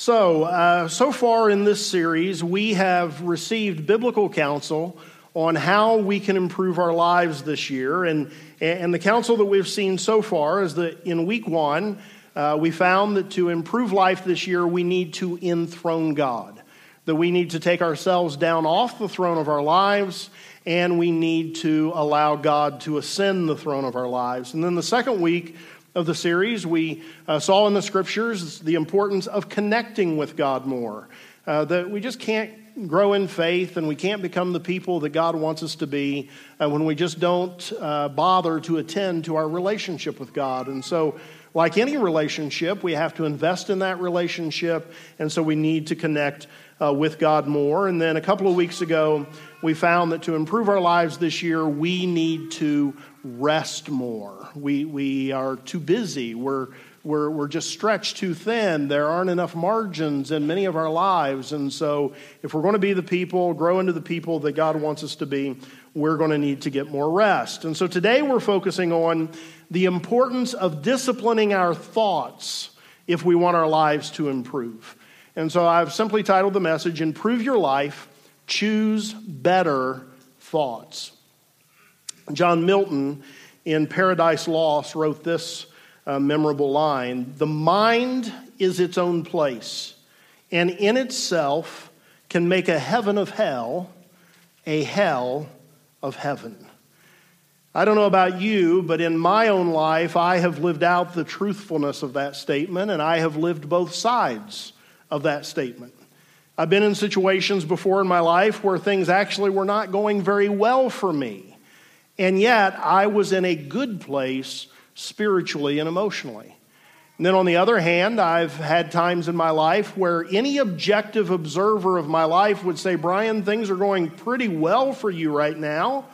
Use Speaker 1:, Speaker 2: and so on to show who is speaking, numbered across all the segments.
Speaker 1: So, uh, so far in this series, we have received biblical counsel on how we can improve our lives this year. And, and the counsel that we've seen so far is that in week one, uh, we found that to improve life this year, we need to enthrone God. That we need to take ourselves down off the throne of our lives, and we need to allow God to ascend the throne of our lives. And then the second week, of the series, we uh, saw in the scriptures the importance of connecting with God more. Uh, that we just can't grow in faith and we can't become the people that God wants us to be uh, when we just don't uh, bother to attend to our relationship with God. And so, like any relationship, we have to invest in that relationship, and so we need to connect uh, with God more. And then a couple of weeks ago, we found that to improve our lives this year, we need to rest more. We, we are too busy. We're, we're, we're just stretched too thin. There aren't enough margins in many of our lives. And so, if we're going to be the people, grow into the people that God wants us to be, we're going to need to get more rest. And so, today we're focusing on the importance of disciplining our thoughts if we want our lives to improve. And so, I've simply titled the message, Improve Your Life, Choose Better Thoughts. John Milton in Paradise Lost wrote this uh, memorable line The mind is its own place, and in itself can make a heaven of hell a hell of heaven. I don't know about you, but in my own life, I have lived out the truthfulness of that statement, and I have lived both sides of that statement. I've been in situations before in my life where things actually were not going very well for me. And yet, I was in a good place spiritually and emotionally. And then on the other hand, I've had times in my life where any objective observer of my life would say, Brian, things are going pretty well for you right now.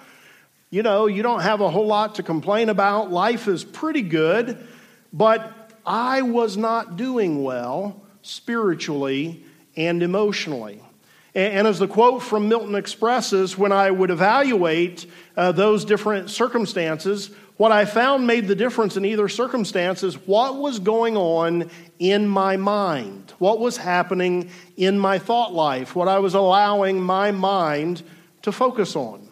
Speaker 1: You know, you don't have a whole lot to complain about. Life is pretty good. But I was not doing well spiritually and emotionally. And as the quote from Milton expresses, when I would evaluate uh, those different circumstances, what I found made the difference in either circumstance is what was going on in my mind, what was happening in my thought life, what I was allowing my mind to focus on.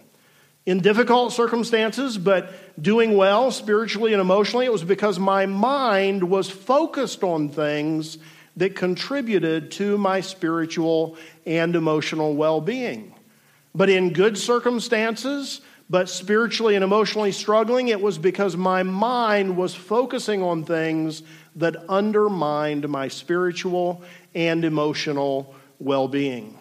Speaker 1: In difficult circumstances, but doing well spiritually and emotionally, it was because my mind was focused on things that contributed to my spiritual and emotional well being. But in good circumstances, but spiritually and emotionally struggling, it was because my mind was focusing on things that undermined my spiritual and emotional well being.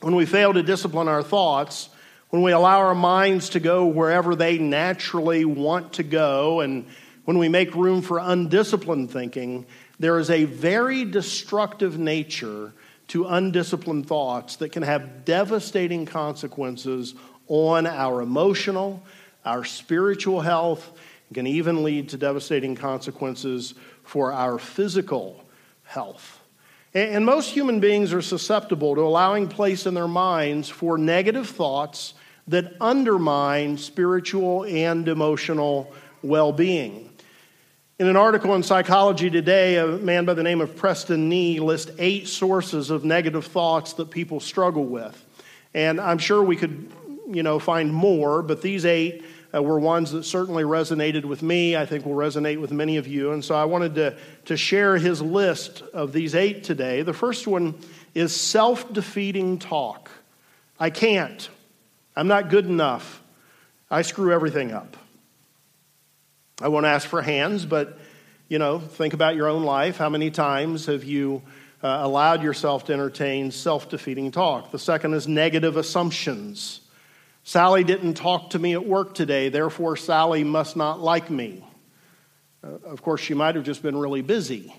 Speaker 1: When we fail to discipline our thoughts, when we allow our minds to go wherever they naturally want to go, and when we make room for undisciplined thinking, there is a very destructive nature to undisciplined thoughts that can have devastating consequences on our emotional, our spiritual health, can even lead to devastating consequences for our physical health. And most human beings are susceptible to allowing place in their minds for negative thoughts that undermine spiritual and emotional well being. In an article in Psychology Today, a man by the name of Preston Ni lists eight sources of negative thoughts that people struggle with. And I'm sure we could, you know, find more, but these eight uh, were ones that certainly resonated with me. I think will resonate with many of you. And so I wanted to, to share his list of these eight today. The first one is self defeating talk. I can't. I'm not good enough. I screw everything up. I won't ask for hands, but you know, think about your own life. How many times have you uh, allowed yourself to entertain self defeating talk? The second is negative assumptions. Sally didn't talk to me at work today, therefore, Sally must not like me. Uh, of course, she might have just been really busy,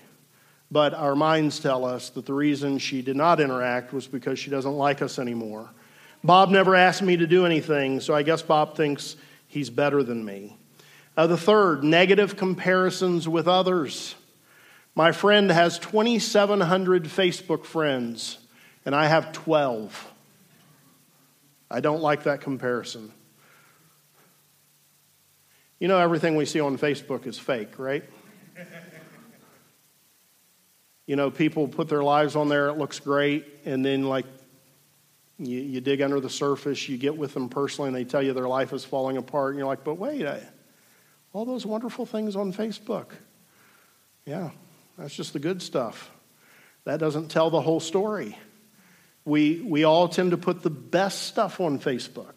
Speaker 1: but our minds tell us that the reason she did not interact was because she doesn't like us anymore. Bob never asked me to do anything, so I guess Bob thinks he's better than me. Uh, the third, negative comparisons with others. My friend has 2,700 Facebook friends, and I have 12. I don't like that comparison. You know, everything we see on Facebook is fake, right? You know, people put their lives on there, it looks great, and then, like, you, you dig under the surface, you get with them personally, and they tell you their life is falling apart, and you're like, but wait, I, all those wonderful things on Facebook. Yeah, that's just the good stuff. That doesn't tell the whole story. We, we all tend to put the best stuff on Facebook,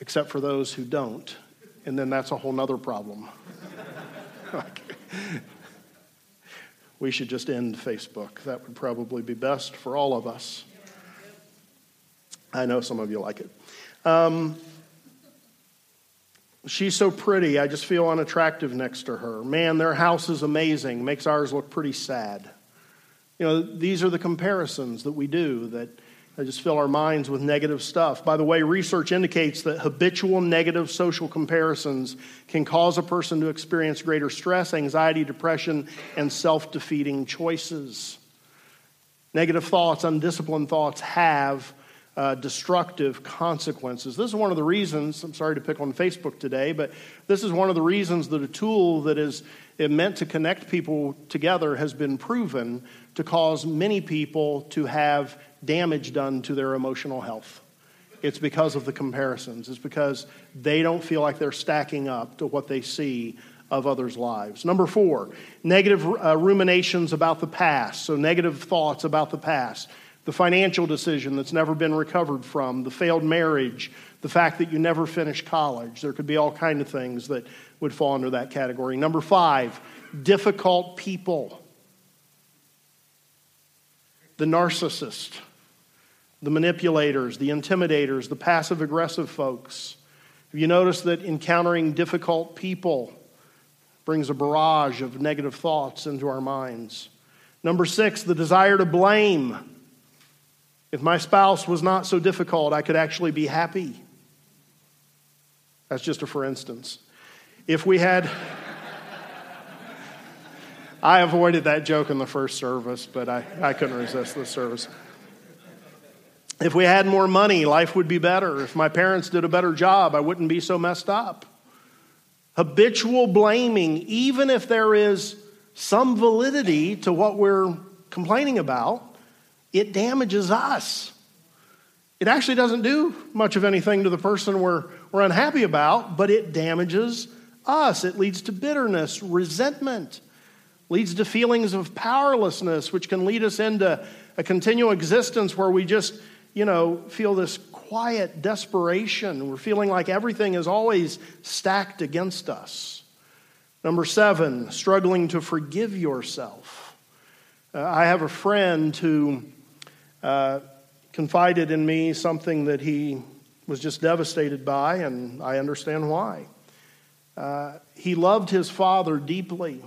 Speaker 1: except for those who don't. And then that's a whole nother problem. we should just end Facebook. That would probably be best for all of us. I know some of you like it. Um, she's so pretty, I just feel unattractive next to her. Man, their house is amazing, makes ours look pretty sad. You know, these are the comparisons that we do that I just fill our minds with negative stuff. By the way, research indicates that habitual negative social comparisons can cause a person to experience greater stress, anxiety, depression, and self defeating choices. Negative thoughts, undisciplined thoughts have uh, destructive consequences. This is one of the reasons, I'm sorry to pick on Facebook today, but this is one of the reasons that a tool that is meant to connect people together has been proven to cause many people to have damage done to their emotional health. It's because of the comparisons. It's because they don't feel like they're stacking up to what they see of others' lives. Number four, negative uh, ruminations about the past. So, negative thoughts about the past. The financial decision that's never been recovered from, the failed marriage, the fact that you never finished college. There could be all kind of things that would fall under that category. Number five, difficult people the narcissist, the manipulators, the intimidators, the passive aggressive folks. Have you noticed that encountering difficult people brings a barrage of negative thoughts into our minds? Number six, the desire to blame. If my spouse was not so difficult, I could actually be happy. That's just a for instance. If we had. I avoided that joke in the first service, but I, I couldn't resist this service. If we had more money, life would be better. If my parents did a better job, I wouldn't be so messed up. Habitual blaming, even if there is some validity to what we're complaining about, it damages us. It actually doesn't do much of anything to the person we're, we're unhappy about, but it damages us. It leads to bitterness, resentment leads to feelings of powerlessness, which can lead us into a continual existence where we just, you know, feel this quiet desperation. We're feeling like everything is always stacked against us. Number seven, struggling to forgive yourself. Uh, I have a friend who uh, confided in me something that he was just devastated by, and I understand why. Uh, he loved his father deeply.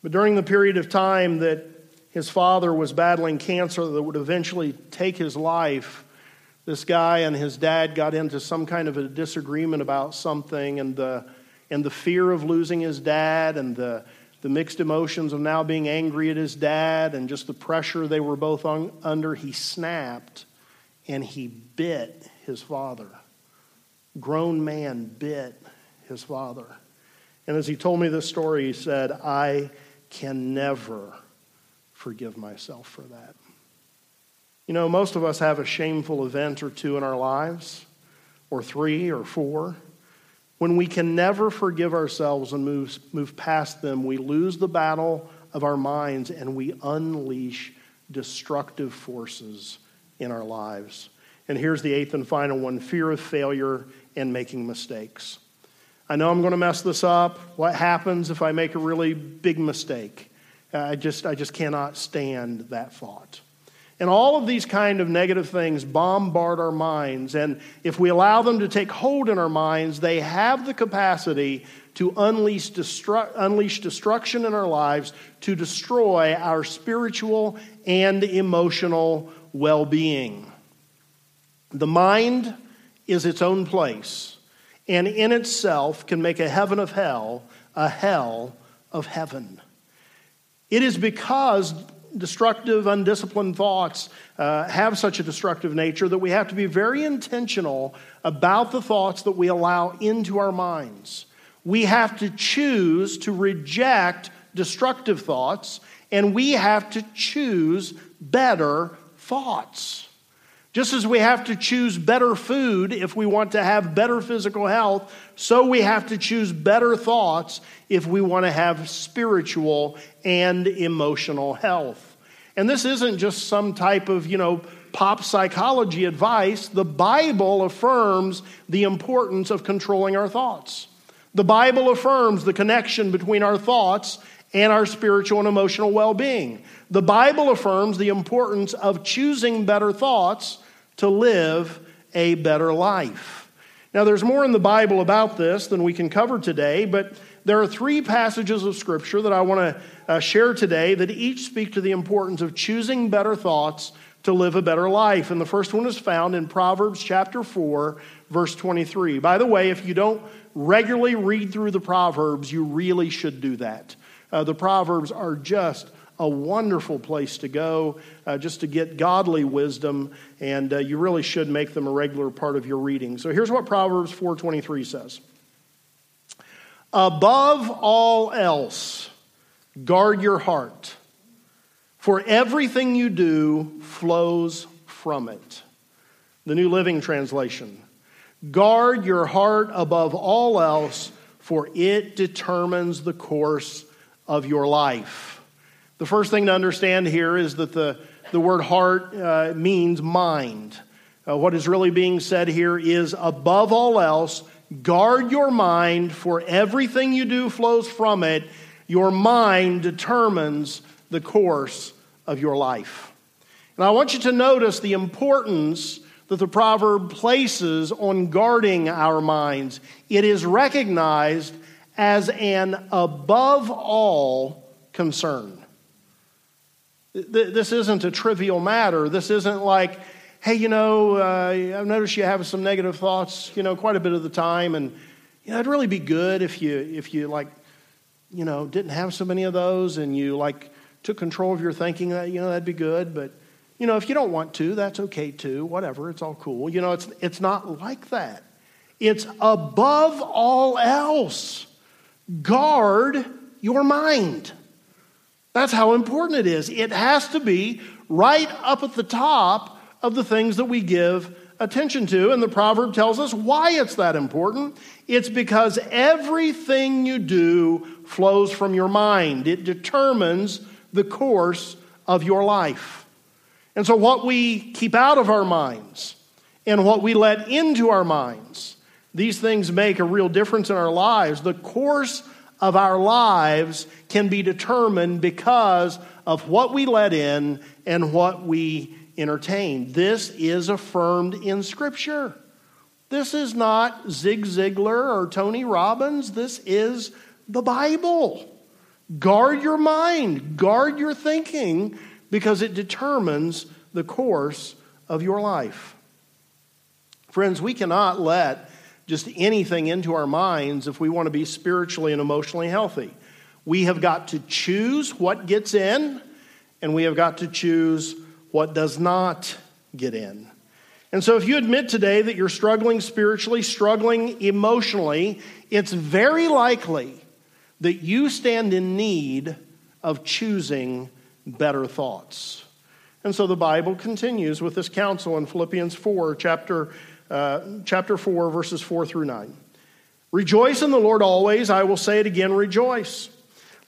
Speaker 1: But during the period of time that his father was battling cancer that would eventually take his life, this guy and his dad got into some kind of a disagreement about something, and the, and the fear of losing his dad, and the, the mixed emotions of now being angry at his dad, and just the pressure they were both on, under, he snapped and he bit his father. Grown man bit his father. And as he told me this story, he said, I can never forgive myself for that. You know, most of us have a shameful event or two in our lives, or three or four. When we can never forgive ourselves and move, move past them, we lose the battle of our minds and we unleash destructive forces in our lives. And here's the eighth and final one fear of failure and making mistakes. I know I'm going to mess this up. What happens if I make a really big mistake? I just, I just cannot stand that thought. And all of these kind of negative things bombard our minds. And if we allow them to take hold in our minds, they have the capacity to unleash, destru- unleash destruction in our lives, to destroy our spiritual and emotional well being. The mind is its own place and in itself can make a heaven of hell a hell of heaven. It is because destructive, undisciplined thoughts uh, have such a destructive nature that we have to be very intentional about the thoughts that we allow into our minds. We have to choose to reject destructive thoughts, and we have to choose better thoughts. Just as we have to choose better food if we want to have better physical health, so we have to choose better thoughts if we want to have spiritual and emotional health. And this isn't just some type of, you know, pop psychology advice. The Bible affirms the importance of controlling our thoughts. The Bible affirms the connection between our thoughts and our spiritual and emotional well being. The Bible affirms the importance of choosing better thoughts to live a better life. Now, there's more in the Bible about this than we can cover today, but there are three passages of Scripture that I want to uh, share today that each speak to the importance of choosing better thoughts to live a better life. And the first one is found in Proverbs chapter 4, verse 23. By the way, if you don't regularly read through the Proverbs, you really should do that. Uh, the Proverbs are just a wonderful place to go uh, just to get godly wisdom, and uh, you really should make them a regular part of your reading. So here's what Proverbs 4:23 says: "Above all else, guard your heart, for everything you do flows from it." The New Living Translation. Guard your heart above all else, for it determines the course of your life. The first thing to understand here is that the, the word heart uh, means mind. Uh, what is really being said here is above all else, guard your mind, for everything you do flows from it. Your mind determines the course of your life. And I want you to notice the importance that the proverb places on guarding our minds. It is recognized as an above all concern. This isn't a trivial matter. This isn't like, hey, you know, uh, I've noticed you have some negative thoughts, you know, quite a bit of the time, and you know, it'd really be good if you if you like, you know, didn't have so many of those, and you like took control of your thinking. That you know, that'd be good. But you know, if you don't want to, that's okay too. Whatever, it's all cool. You know, it's it's not like that. It's above all else. Guard your mind. That's how important it is. It has to be right up at the top of the things that we give attention to. And the proverb tells us why it's that important. It's because everything you do flows from your mind, it determines the course of your life. And so, what we keep out of our minds and what we let into our minds, these things make a real difference in our lives. The course of our lives can be determined because of what we let in and what we entertain. This is affirmed in Scripture. This is not Zig Ziglar or Tony Robbins. This is the Bible. Guard your mind, guard your thinking, because it determines the course of your life. Friends, we cannot let just anything into our minds if we want to be spiritually and emotionally healthy. We have got to choose what gets in, and we have got to choose what does not get in. And so, if you admit today that you're struggling spiritually, struggling emotionally, it's very likely that you stand in need of choosing better thoughts. And so the Bible continues with this counsel in Philippians 4, chapter uh, chapter 4, verses 4 through 9. Rejoice in the Lord always. I will say it again, rejoice.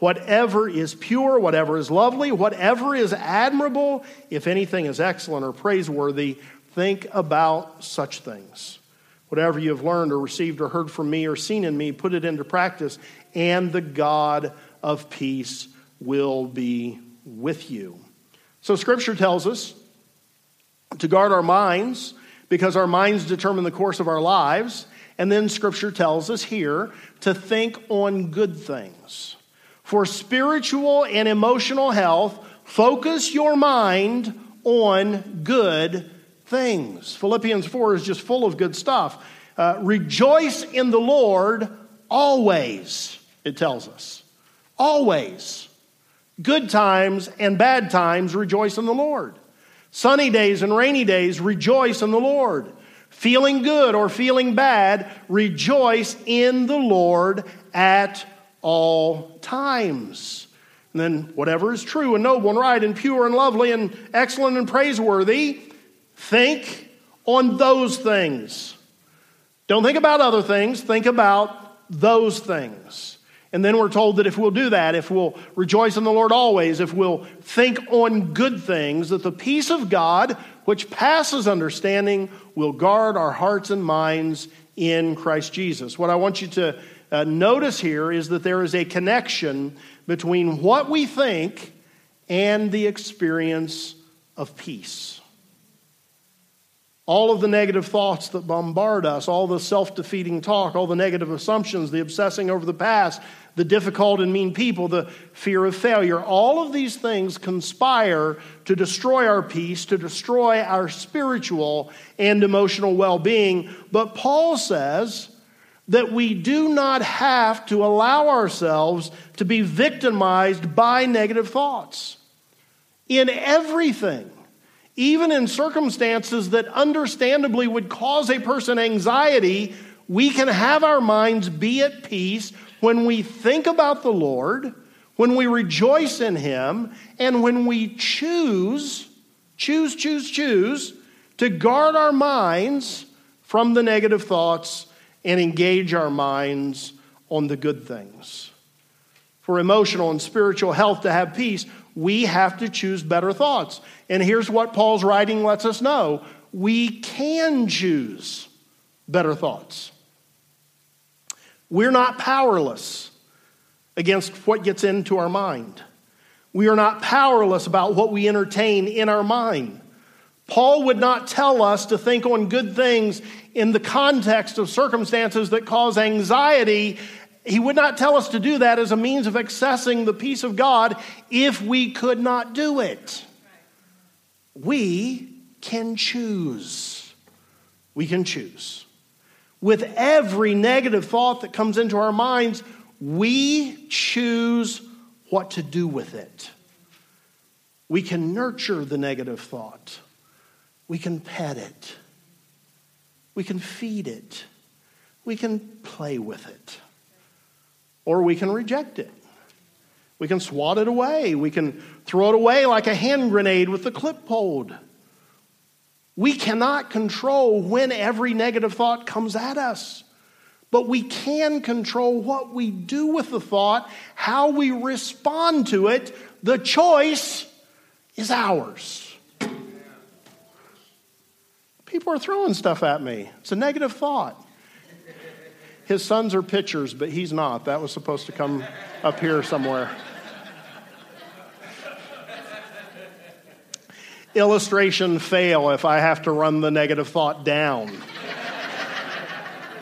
Speaker 1: whatever is pure, whatever is lovely, whatever is admirable, if anything is excellent or praiseworthy, think about such things. Whatever you have learned or received or heard from me or seen in me, put it into practice, and the God of peace will be with you. So, Scripture tells us to guard our minds because our minds determine the course of our lives. And then Scripture tells us here to think on good things. For spiritual and emotional health, focus your mind on good things. Philippians 4 is just full of good stuff. Uh, rejoice in the Lord always, it tells us. Always. Good times and bad times, rejoice in the Lord. Sunny days and rainy days, rejoice in the Lord. Feeling good or feeling bad, rejoice in the Lord at all times. And then, whatever is true and noble and right and pure and lovely and excellent and praiseworthy, think on those things. Don't think about other things, think about those things. And then we're told that if we'll do that, if we'll rejoice in the Lord always, if we'll think on good things, that the peace of God, which passes understanding, will guard our hearts and minds in Christ Jesus. What I want you to uh, notice here is that there is a connection between what we think and the experience of peace all of the negative thoughts that bombard us, all the self defeating talk, all the negative assumptions, the obsessing over the past, the difficult and mean people, the fear of failure, all of these things conspire to destroy our peace, to destroy our spiritual and emotional well being. But Paul says that we do not have to allow ourselves to be victimized by negative thoughts. In everything, even in circumstances that understandably would cause a person anxiety, we can have our minds be at peace when we think about the Lord, when we rejoice in Him, and when we choose, choose, choose, choose to guard our minds from the negative thoughts and engage our minds on the good things. For emotional and spiritual health to have peace, we have to choose better thoughts. And here's what Paul's writing lets us know we can choose better thoughts. We're not powerless against what gets into our mind. We are not powerless about what we entertain in our mind. Paul would not tell us to think on good things in the context of circumstances that cause anxiety he would not tell us to do that as a means of accessing the peace of God if we could not do it. We can choose. We can choose. With every negative thought that comes into our minds, we choose what to do with it. We can nurture the negative thought. We can pet it. We can feed it. We can play with it or we can reject it. We can swat it away. We can throw it away like a hand grenade with the clip pulled. We cannot control when every negative thought comes at us, but we can control what we do with the thought, how we respond to it. The choice is ours. People are throwing stuff at me. It's a negative thought. His sons are pitchers, but he's not. That was supposed to come up here somewhere. Illustration fail if I have to run the negative thought down.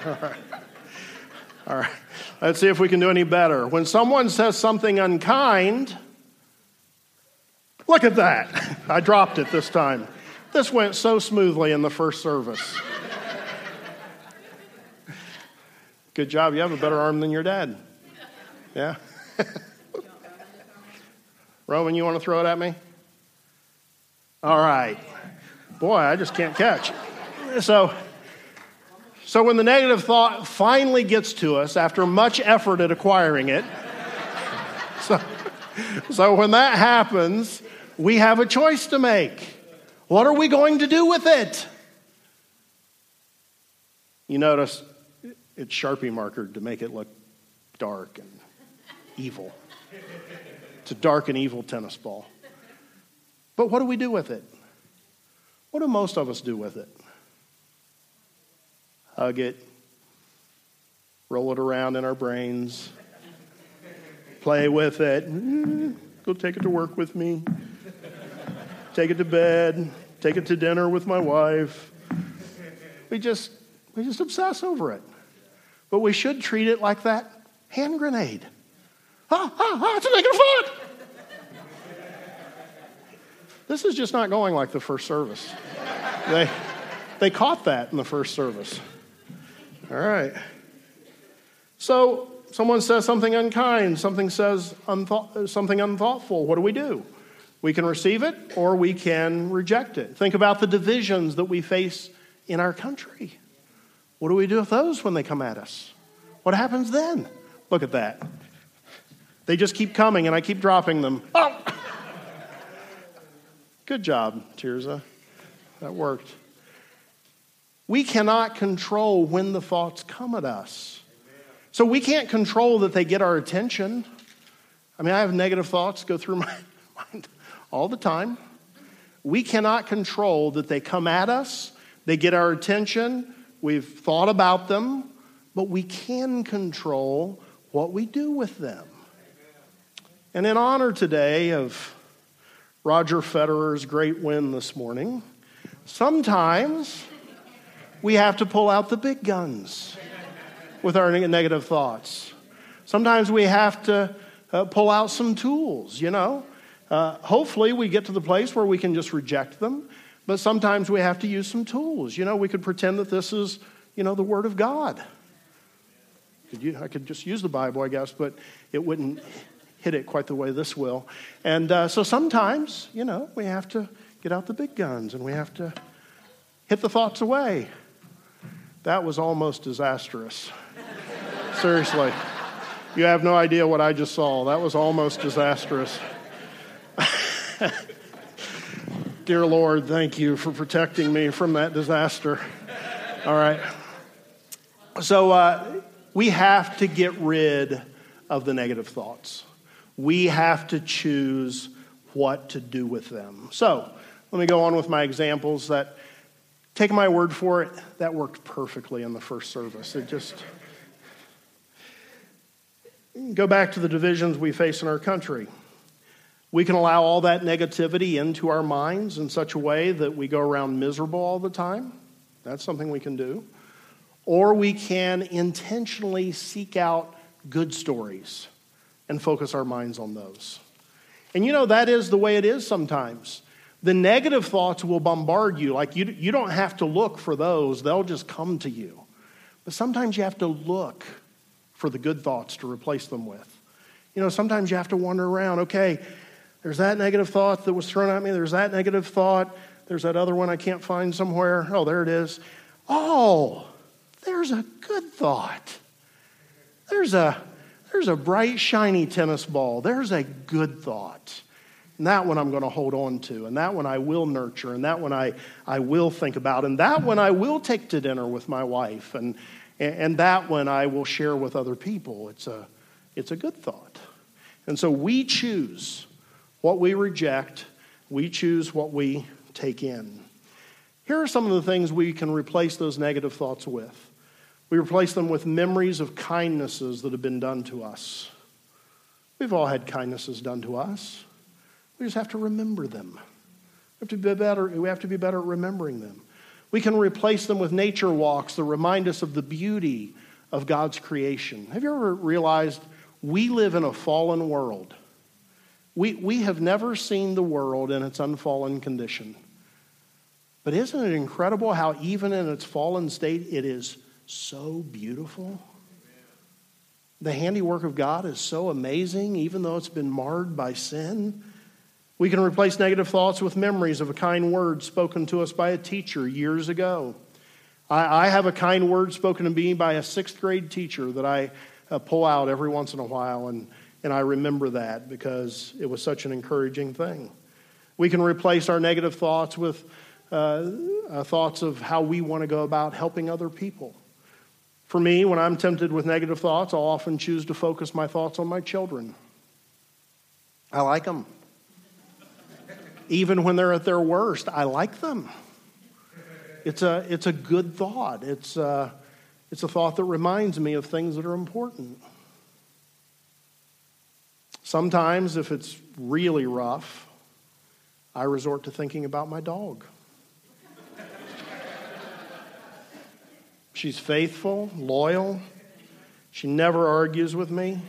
Speaker 1: All right. All right. Let's see if we can do any better. When someone says something unkind, look at that. I dropped it this time. This went so smoothly in the first service. Good job. You have a better arm than your dad. Yeah? Roman, you want to throw it at me? All right. Boy, I just can't catch. So, so when the negative thought finally gets to us after much effort at acquiring it, so, so when that happens, we have a choice to make. What are we going to do with it? You notice it's Sharpie markered to make it look dark and evil. It's a dark and evil tennis ball. But what do we do with it? What do most of us do with it? Hug it, roll it around in our brains, play with it, mm, go take it to work with me, take it to bed, take it to dinner with my wife. We just we just obsess over it. But we should treat it like that hand grenade. Ah, ah, ah, it's a negative. This is just not going like the first service. They, they caught that in the first service. All right. So someone says something unkind, something says unthought, something unthoughtful. What do we do? We can receive it or we can reject it. Think about the divisions that we face in our country. What do we do with those when they come at us? What happens then? Look at that. They just keep coming and I keep dropping them. Oh! Good job, Tirza. That worked. We cannot control when the thoughts come at us. So we can't control that they get our attention. I mean, I have negative thoughts go through my mind all the time. We cannot control that they come at us, they get our attention, we've thought about them, but we can control what we do with them. And in honor today of Roger Federer's great win this morning, sometimes we have to pull out the big guns with our negative thoughts. Sometimes we have to uh, pull out some tools, you know. Uh, hopefully, we get to the place where we can just reject them, but sometimes we have to use some tools. You know, we could pretend that this is, you know, the Word of God. Could you, I could just use the Bible, I guess, but it wouldn't hit it quite the way this will. And uh, so sometimes, you know, we have to get out the big guns and we have to hit the thoughts away. That was almost disastrous. Seriously. You have no idea what I just saw. That was almost disastrous. Dear Lord, thank you for protecting me from that disaster. All right. So uh, we have to get rid of the negative thoughts. We have to choose what to do with them. So let me go on with my examples that take my word for it, that worked perfectly in the first service. It just go back to the divisions we face in our country. We can allow all that negativity into our minds in such a way that we go around miserable all the time. That's something we can do. Or we can intentionally seek out good stories and focus our minds on those. And you know, that is the way it is sometimes. The negative thoughts will bombard you. Like you, you don't have to look for those, they'll just come to you. But sometimes you have to look for the good thoughts to replace them with. You know, sometimes you have to wander around. Okay, there's that negative thought that was thrown at me. There's that negative thought. There's that other one I can't find somewhere. Oh, there it is. Oh, there's a good thought. There's a there's a bright, shiny tennis ball. There's a good thought. And that one I'm going to hold on to. And that one I will nurture. And that one I, I will think about. And that one I will take to dinner with my wife. And, and that one I will share with other people. It's a, it's a good thought. And so we choose what we reject, we choose what we take in. Here are some of the things we can replace those negative thoughts with. We replace them with memories of kindnesses that have been done to us. We've all had kindnesses done to us. We just have to remember them. We have to be better, we have to be better at remembering them. We can replace them with nature walks that remind us of the beauty of God's creation. Have you ever realized we live in a fallen world? We, we have never seen the world in its unfallen condition. But isn't it incredible how, even in its fallen state, it is so beautiful. The handiwork of God is so amazing, even though it's been marred by sin. We can replace negative thoughts with memories of a kind word spoken to us by a teacher years ago. I, I have a kind word spoken to me by a sixth grade teacher that I uh, pull out every once in a while, and, and I remember that because it was such an encouraging thing. We can replace our negative thoughts with uh, uh, thoughts of how we want to go about helping other people. For me, when I'm tempted with negative thoughts, I'll often choose to focus my thoughts on my children. I like them. Even when they're at their worst, I like them. It's a, it's a good thought. It's a, uh, it's a thought that reminds me of things that are important. Sometimes, if it's really rough, I resort to thinking about my dog. She's faithful, loyal. She never argues with me.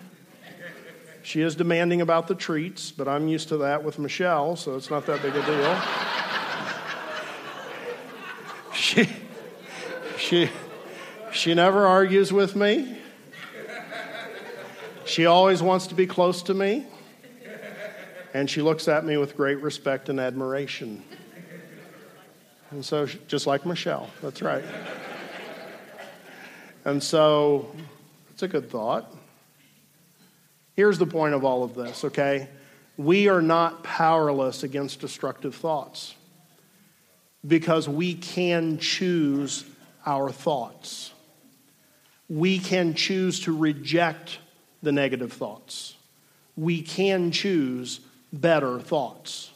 Speaker 1: She is demanding about the treats, but I'm used to that with Michelle, so it's not that big a deal. she, She, she never argues with me. She always wants to be close to me. And she looks at me with great respect and admiration. And so, just like Michelle, that's right. And so, it's a good thought. Here's the point of all of this, okay? We are not powerless against destructive thoughts because we can choose our thoughts. We can choose to reject the negative thoughts. We can choose better thoughts.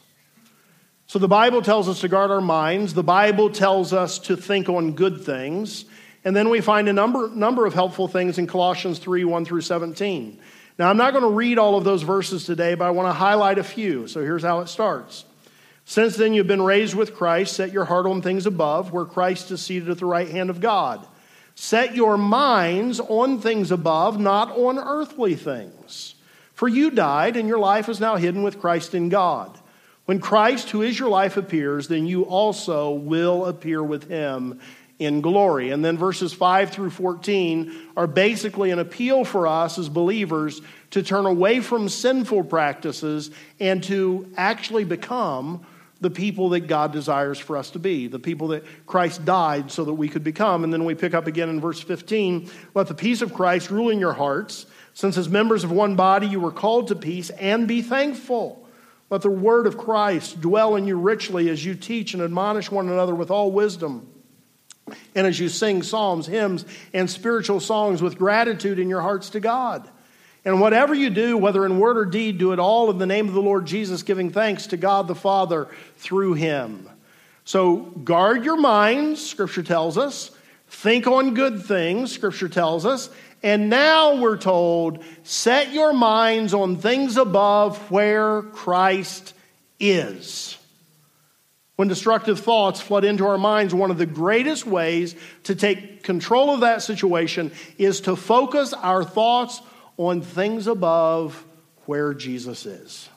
Speaker 1: So the Bible tells us to guard our minds. The Bible tells us to think on good things. And then we find a number, number of helpful things in Colossians 3 1 through 17. Now, I'm not going to read all of those verses today, but I want to highlight a few. So here's how it starts. Since then you've been raised with Christ, set your heart on things above, where Christ is seated at the right hand of God. Set your minds on things above, not on earthly things. For you died, and your life is now hidden with Christ in God. When Christ, who is your life, appears, then you also will appear with him in glory. And then verses 5 through 14 are basically an appeal for us as believers to turn away from sinful practices and to actually become the people that God desires for us to be, the people that Christ died so that we could become. And then we pick up again in verse 15 let the peace of Christ rule in your hearts, since as members of one body you were called to peace, and be thankful. Let the word of Christ dwell in you richly as you teach and admonish one another with all wisdom and as you sing psalms, hymns, and spiritual songs with gratitude in your hearts to God. And whatever you do, whether in word or deed, do it all in the name of the Lord Jesus, giving thanks to God the Father through him. So guard your minds, Scripture tells us. Think on good things, Scripture tells us. And now we're told, set your minds on things above where Christ is. When destructive thoughts flood into our minds, one of the greatest ways to take control of that situation is to focus our thoughts on things above where Jesus is.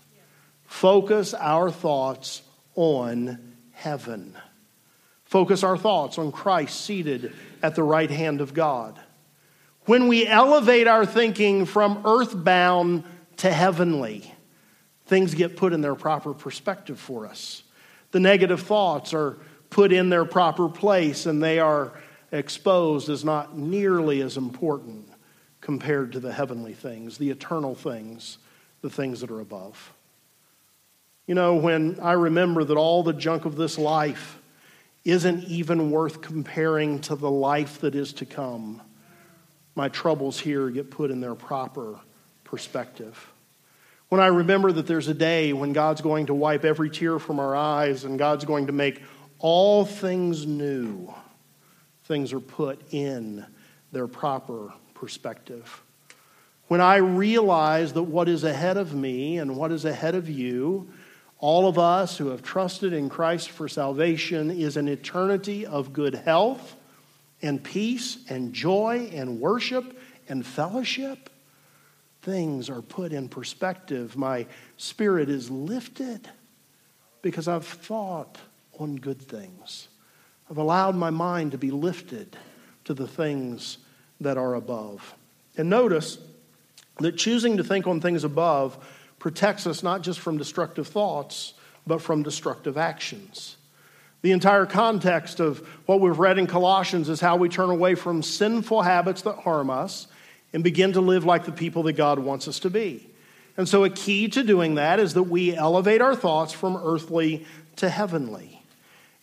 Speaker 1: Focus our thoughts on heaven. Focus our thoughts on Christ seated at the right hand of God. When we elevate our thinking from earthbound to heavenly, things get put in their proper perspective for us. The negative thoughts are put in their proper place and they are exposed as not nearly as important compared to the heavenly things, the eternal things, the things that are above. You know, when I remember that all the junk of this life isn't even worth comparing to the life that is to come, my troubles here get put in their proper perspective. When I remember that there's a day when God's going to wipe every tear from our eyes and God's going to make all things new, things are put in their proper perspective. When I realize that what is ahead of me and what is ahead of you, all of us who have trusted in Christ for salvation, is an eternity of good health and peace and joy and worship and fellowship things are put in perspective. My spirit is lifted because I've thought on good things. I've allowed my mind to be lifted to the things that are above. And notice that choosing to think on things above protects us not just from destructive thoughts, but from destructive actions. The entire context of what we've read in Colossians is how we turn away from sinful habits that harm us and begin to live like the people that God wants us to be. And so, a key to doing that is that we elevate our thoughts from earthly to heavenly.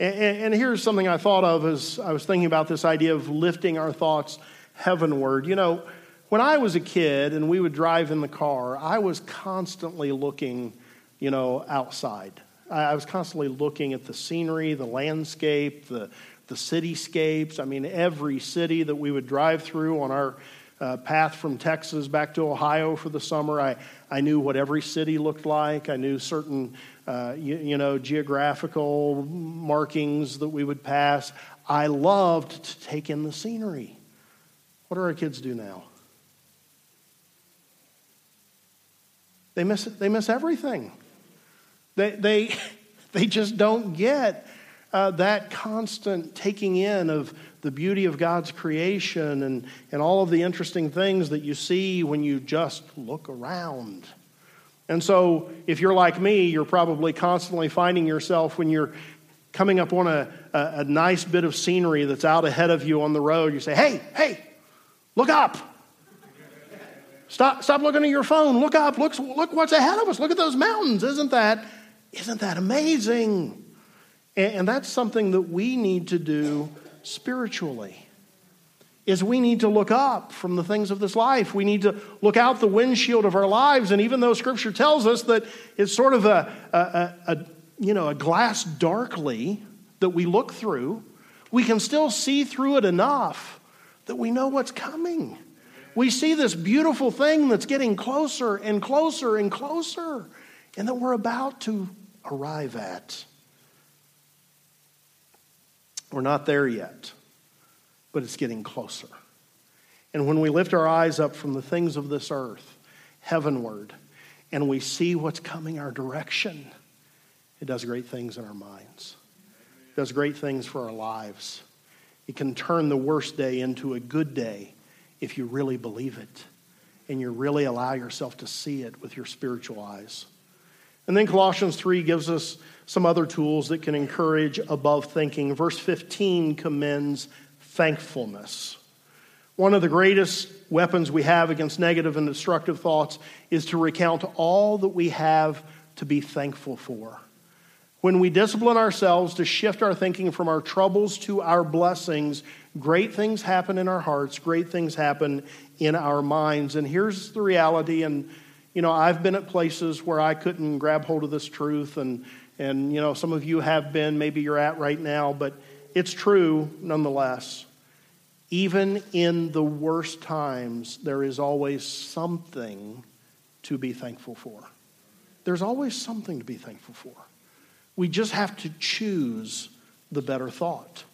Speaker 1: And, here's something I thought of as I was thinking about this idea of lifting our thoughts heavenward. You know, when I was a kid and we would drive in the car, I was constantly looking, you know, outside. I was constantly looking at the scenery, the landscape, the, the cityscapes. I mean, every city that we would drive through on our uh, path from Texas back to Ohio for the summer. I, I knew what every city looked like. I knew certain, uh, you, you know, geographical markings that we would pass. I loved to take in the scenery. What do our kids do now? They miss, they miss everything. They, they, they just don't get uh, that constant taking in of the beauty of God's creation and, and all of the interesting things that you see when you just look around. And so, if you're like me, you're probably constantly finding yourself when you're coming up on a, a, a, nice bit of scenery that's out ahead of you on the road, you say, Hey, hey, look up. Stop, stop looking at your phone. Look up. Look, look what's ahead of us. Look at those mountains. Isn't that, isn't that amazing? And, and that's something that we need to do spiritually is we need to look up from the things of this life. We need to look out the windshield of our lives. And even though Scripture tells us that it's sort of a, a, a, you know, a glass darkly that we look through, we can still see through it enough that we know what's coming. We see this beautiful thing that's getting closer and closer and closer, and that we're about to arrive at. We're not there yet, but it's getting closer. And when we lift our eyes up from the things of this earth heavenward and we see what's coming our direction, it does great things in our minds. It does great things for our lives. It can turn the worst day into a good day if you really believe it and you really allow yourself to see it with your spiritual eyes. And then Colossians 3 gives us some other tools that can encourage above thinking. Verse 15 commends thankfulness. One of the greatest weapons we have against negative and destructive thoughts is to recount all that we have to be thankful for. When we discipline ourselves to shift our thinking from our troubles to our blessings, great things happen in our hearts, great things happen in our minds. And here's the reality, and you know, I've been at places where I couldn't grab hold of this truth and and, you know, some of you have been, maybe you're at right now, but it's true nonetheless. Even in the worst times, there is always something to be thankful for. There's always something to be thankful for. We just have to choose the better thought.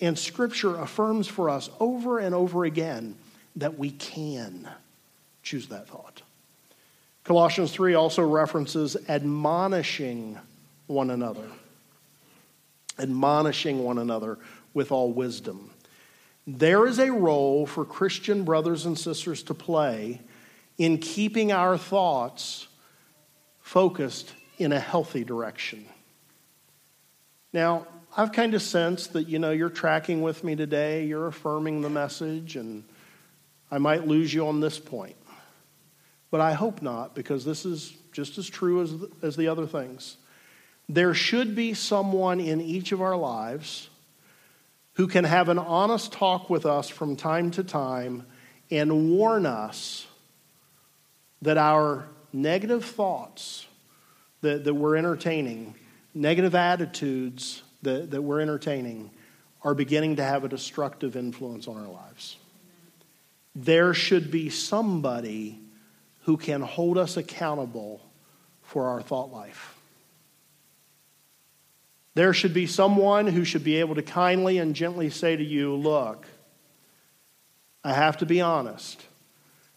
Speaker 1: And Scripture affirms for us over and over again that we can choose that thought. Colossians 3 also references admonishing one another, admonishing one another with all wisdom. There is a role for Christian brothers and sisters to play in keeping our thoughts focused in a healthy direction. Now, I've kind of sensed that, you know, you're tracking with me today, you're affirming the message, and I might lose you on this point. But I hope not, because this is just as true as, as the other things. There should be someone in each of our lives who can have an honest talk with us from time to time and warn us that our negative thoughts that, that we're entertaining, negative attitudes that, that we're entertaining, are beginning to have a destructive influence on our lives. There should be somebody who can hold us accountable for our thought life. There should be someone who should be able to kindly and gently say to you, Look, I have to be honest.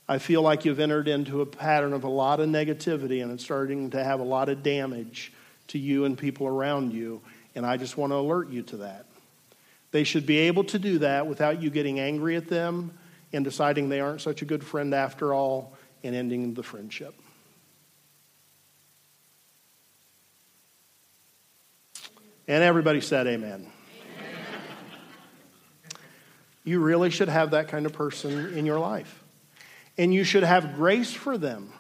Speaker 1: I feel like you've entered into a pattern of a lot of negativity and it's starting to have a lot of damage to you and people around you, and I just want to alert you to that. They should be able to do that without you getting angry at them and deciding they aren't such a good friend after all and ending the friendship. And everybody said, Amen. amen. You really should have that kind of person in your life. And you should have grace for them.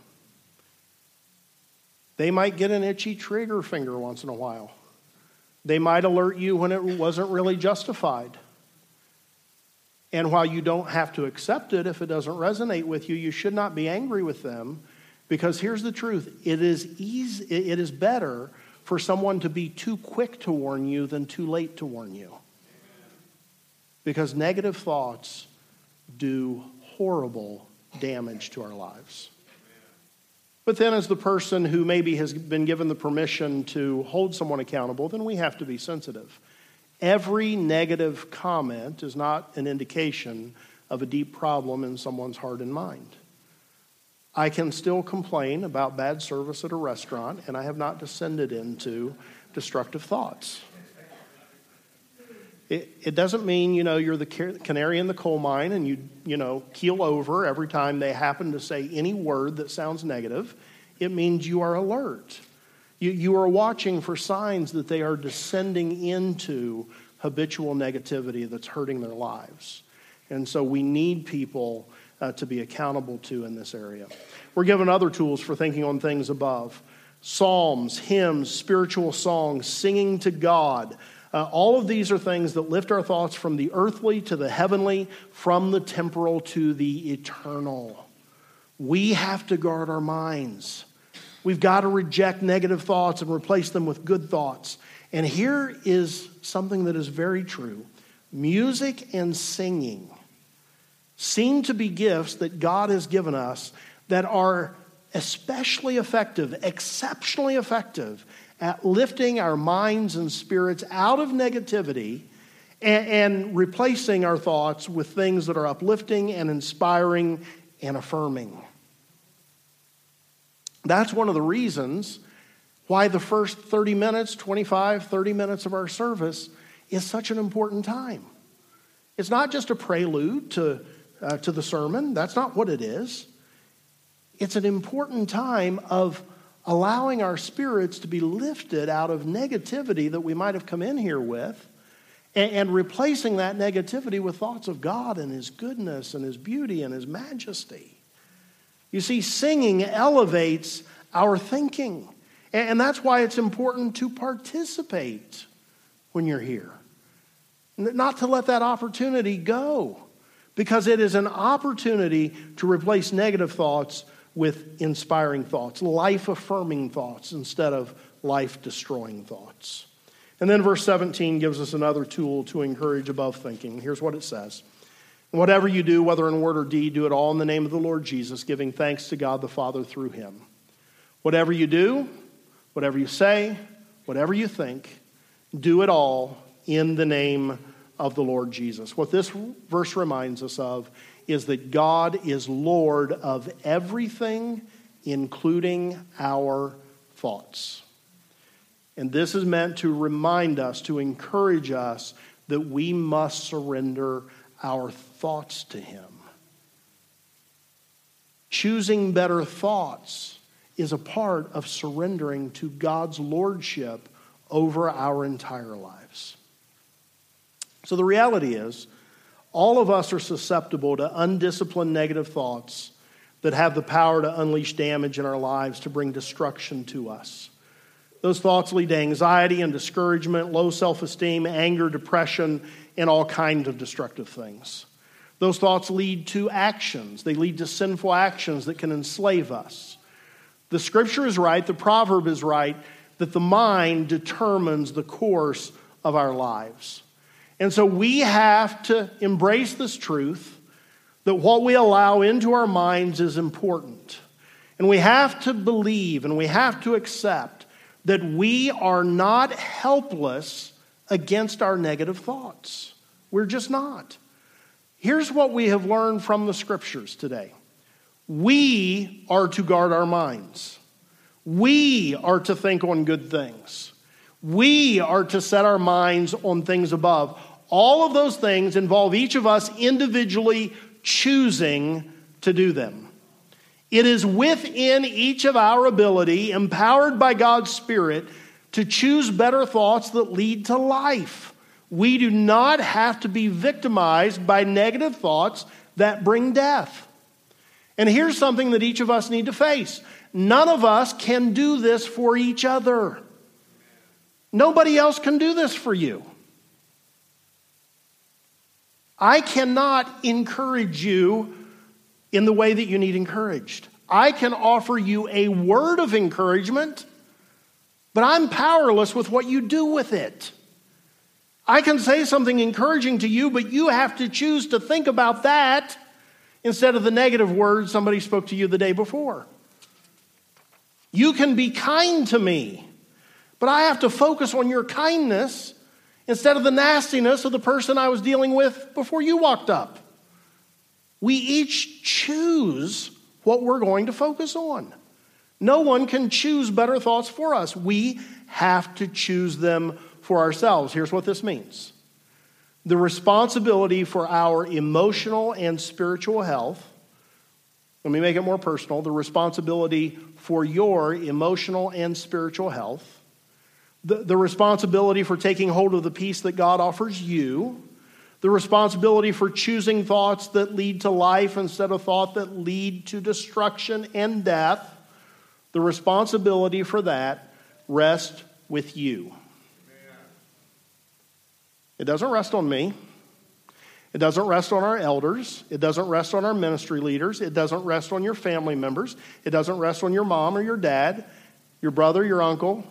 Speaker 1: They might get an itchy trigger finger once in a while. They might alert you when it wasn't really justified. And while you don't have to accept it if it doesn't resonate with you, you should not be angry with them because here's the truth it is, easy, it is better for someone to be too quick to warn you than too late to warn you. Because negative thoughts do horrible damage to our lives. But then, as the person who maybe has been given the permission to hold someone accountable, then we have to be sensitive. Every negative comment is not an indication of a deep problem in someone's heart and mind. I can still complain about bad service at a restaurant, and I have not descended into destructive thoughts. It, it doesn't mean, you know, you're the canary in the coal mine and you, you know, keel over every time they happen to say any word that sounds negative. It means you are alert. You, you are watching for signs that they are descending into habitual negativity that's hurting their lives. And so we need people uh, to be accountable to in this area. We're given other tools for thinking on things above psalms, hymns, spiritual songs, singing to God. Uh, all of these are things that lift our thoughts from the earthly to the heavenly, from the temporal to the eternal. We have to guard our minds. We've got to reject negative thoughts and replace them with good thoughts. And here is something that is very true music and singing seem to be gifts that God has given us that are especially effective, exceptionally effective at lifting our minds and spirits out of negativity and, and, replacing our thoughts with things that are uplifting and inspiring and affirming. That's one of the reasons why the first 30 minutes, 25, 30 minutes of our service is such an important time. It's not just a prelude to uh, to the sermon. That's not what it is. It's an important time of allowing our spirits to be lifted out of negativity that we might have come in here with and, and replacing that negativity with thoughts of God and His goodness and His beauty and His majesty. You see, singing elevates our thinking. And that's why it's important to participate when you're here. Not to let that opportunity go because it is an opportunity to replace negative thoughts with inspiring thoughts, life affirming thoughts instead of life destroying thoughts. And then verse 17 gives us another tool to encourage above thinking. Here's what it says Whatever you do, whether in word or deed, do it all in the name of the Lord Jesus, giving thanks to God the Father through him. Whatever you do, whatever you say, whatever you think, do it all in the name of the Lord Jesus. What this verse reminds us of is that God is Lord of everything, including our thoughts. And this is meant to remind us, to encourage us that we must surrender our thoughts to Him. Choosing better thoughts is a part of surrendering to God's lordship over our entire lives. So the reality is, all of us are susceptible to undisciplined negative thoughts that have the power to unleash damage in our lives, to bring destruction to us. Those thoughts lead to anxiety and discouragement, low self esteem, anger, depression, and all kinds of destructive things. Those thoughts lead to actions. They lead to sinful actions that can enslave us. The scripture is right, the proverb is right, that the mind determines the course of our lives. And so we have to embrace this truth that what we allow into our minds is important. And we have to believe and we have to accept that we are not helpless against our negative thoughts. We're just not. Here's what we have learned from the scriptures today we are to guard our minds, we are to think on good things, we are to set our minds on things above. All of those things involve each of us individually choosing to do them. It is within each of our ability, empowered by God's Spirit, to choose better thoughts that lead to life. We do not have to be victimized by negative thoughts that bring death. And here's something that each of us need to face none of us can do this for each other. Nobody else can do this for you. I cannot encourage you in the way that you need encouraged. I can offer you a word of encouragement, but I'm powerless with what you do with it. I can say something encouraging to you, but you have to choose to think about that instead of the negative words somebody spoke to you the day before. You can be kind to me, but I have to focus on your kindness instead of the nastiness of the person I was dealing with before you walked up. We each choose what we're going to focus on. No one can choose better thoughts for us. We have to choose them for ourselves. Here's what this means the responsibility for our emotional and spiritual health. Let me make it more personal the responsibility for your emotional and spiritual health, the, the responsibility for taking hold of the peace that God offers you, the responsibility for choosing thoughts that lead to life instead of thoughts that lead to destruction and death. The responsibility for that rests with you. It doesn't rest on me. It doesn't rest on our elders. It doesn't rest on our ministry leaders. It doesn't rest on your family members. It doesn't rest on your mom or your dad, your brother, your uncle.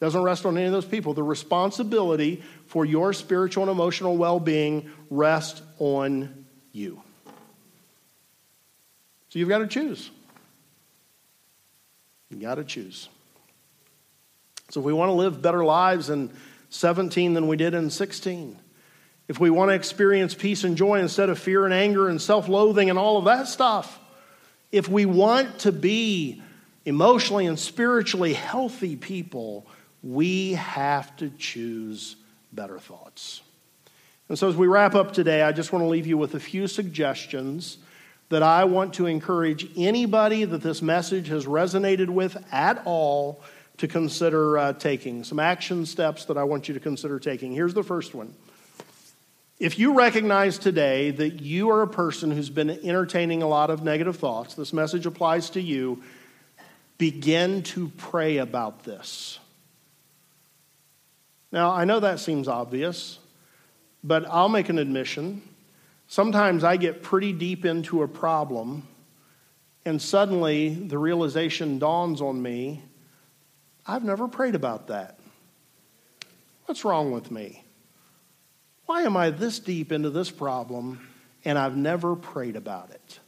Speaker 1: Doesn't rest on any of those people. The responsibility for your spiritual and emotional well being rests on you. So you've got to choose. You've got to choose. So if we want to live better lives in 17 than we did in 16, if we want to experience peace and joy instead of fear and anger and self loathing and all of that stuff, if we want to be emotionally and spiritually healthy people, we have to choose better thoughts. And so, as we wrap up today, I just want to leave you with a few suggestions that I want to encourage anybody that this message has resonated with at all to consider uh, taking. Some action steps that I want you to consider taking. Here's the first one. If you recognize today that you are a person who's been entertaining a lot of negative thoughts, this message applies to you, begin to pray about this. Now, I know that seems obvious, but I'll make an admission. Sometimes I get pretty deep into a problem, and suddenly the realization dawns on me I've never prayed about that. What's wrong with me? Why am I this deep into this problem and I've never prayed about it?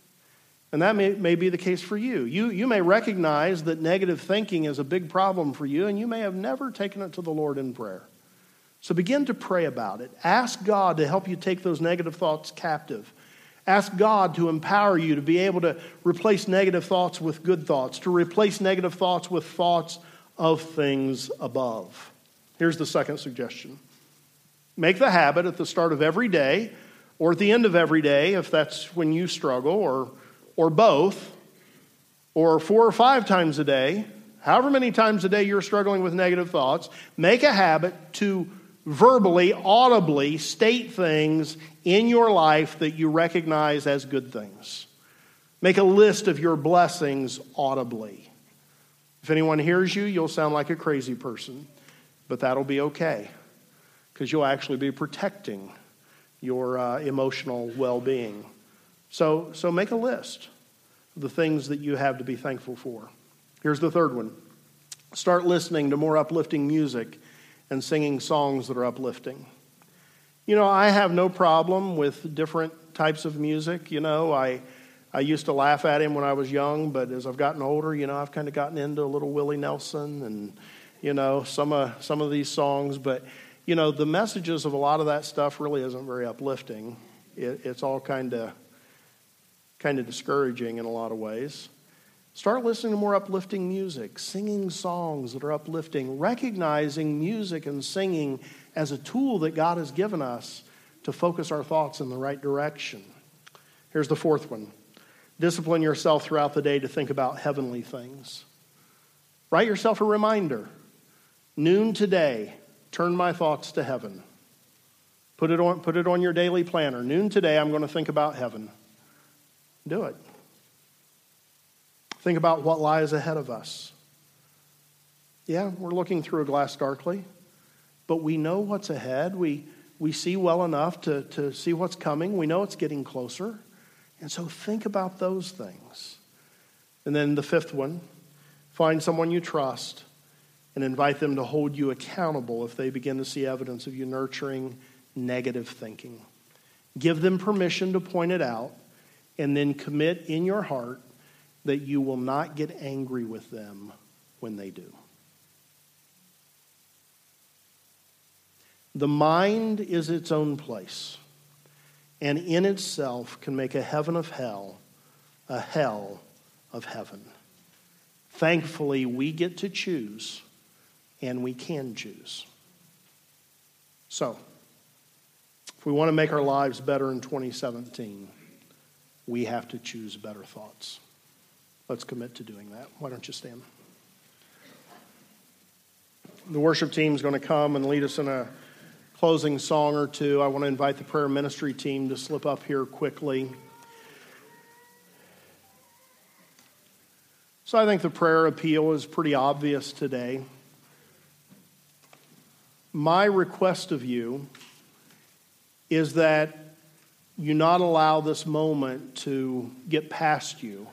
Speaker 1: And that may, may be the case for you. you. You may recognize that negative thinking is a big problem for you, and you may have never taken it to the Lord in prayer. So begin to pray about it. Ask God to help you take those negative thoughts captive. Ask God to empower you to be able to replace negative thoughts with good thoughts, to replace negative thoughts with thoughts of things above. Here's the second suggestion make the habit at the start of every day or at the end of every day, if that's when you struggle, or, or both, or four or five times a day, however many times a day you're struggling with negative thoughts, make a habit to verbally, audibly state things in your life that you recognize as good things. Make a list of your blessings audibly. If anyone hears you, you'll sound like a crazy person, but that'll be okay because you'll actually be protecting your uh, emotional well being. So, so make a list of the things that you have to be thankful for. Here's the third one start listening to more uplifting music and singing songs that are uplifting. You know, I have no problem with different types of music. You know, I I used to laugh at him when I was young, but as I've gotten older, you know, I've kind of gotten into a little Willie Nelson and, you know, some of, some of these songs. But, you know, the messages of a lot of that stuff really isn't very uplifting. It, it's all kind of kind of discouraging in a lot of ways. Start listening to more uplifting music, singing songs that are uplifting, recognizing music and singing as a tool that God has given us to focus our thoughts in the right direction. Here's the fourth one Discipline yourself throughout the day to think about heavenly things. Write yourself a reminder. Noon today, turn my thoughts to heaven. Put it on, put it on your daily planner. Noon today, I'm going to think about heaven. Do it. Think about what lies ahead of us. Yeah, we're looking through a glass darkly, but we know what's ahead. We, we see well enough to, to see what's coming. We know it's getting closer. And so think about those things. And then the fifth one find someone you trust and invite them to hold you accountable if they begin to see evidence of you nurturing negative thinking. Give them permission to point it out and then commit in your heart that you will not get angry with them when they do. The mind is its own place and in itself can make a heaven of hell a hell of heaven. Thankfully, we get to choose, and we can choose. So, If we want to make our lives better in 2017, we have to choose better thoughts. Let's commit to doing that. Why don't you stand? The worship team is going to come and lead us in a closing song or two. I want to invite the prayer ministry team to slip up here quickly. So I think the prayer appeal is pretty obvious today. My request of you is that you not allow this moment to get past you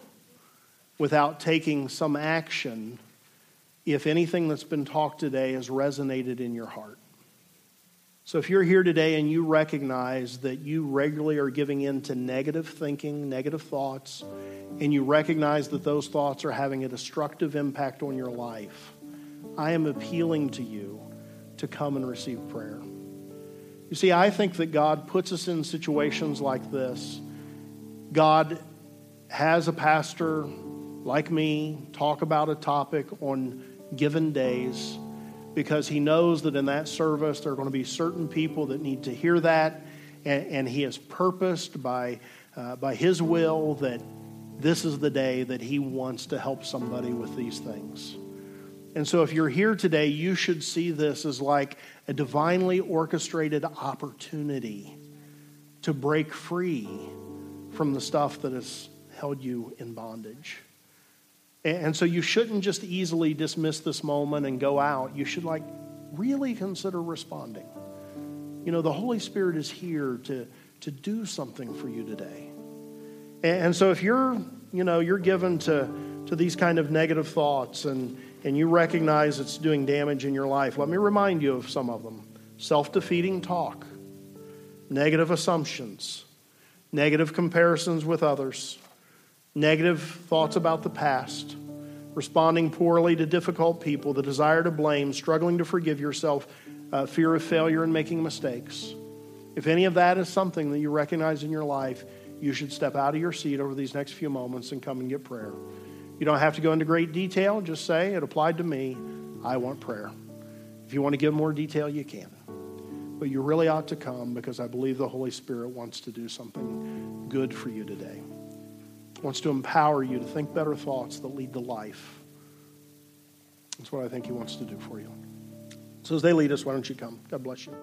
Speaker 1: without taking some action if anything that's been talked today has resonated in your heart. So if you're here today and you recognize that you regularly are giving in to negative thinking, negative thoughts, and you recognize that those thoughts are having a destructive impact on your life, I am appealing to you to come and receive prayer. You see, I think that God puts us in situations like this. God has a pastor like me talk about a topic on given days because he knows that in that service there are going to be certain people that need to hear that, and, and he has purposed by, uh, by his will that this is the day that he wants to help somebody with these things. And so, if you're here today, you should see this as like a divinely orchestrated opportunity to break free from the stuff that has held you in bondage. And so, you shouldn't just easily dismiss this moment and go out. You should, like, really consider responding. You know, the Holy Spirit is here to, to do something for you today. And so, if you're, you know, you're given to, to these kind of negative thoughts and and you recognize it's doing damage in your life, let me remind you of some of them self defeating talk, negative assumptions, negative comparisons with others, negative thoughts about the past, responding poorly to difficult people, the desire to blame, struggling to forgive yourself, uh, fear of failure, and making mistakes. If any of that is something that you recognize in your life, you should step out of your seat over these next few moments and come and get prayer. You don't have to go into great detail. Just say, it applied to me. I want prayer. If you want to give more detail, you can. But you really ought to come because I believe the Holy Spirit wants to do something good for you today. Wants to empower you to think better thoughts that lead to life. That's what I think He wants to do for you. So as they lead us, why don't you come? God bless you.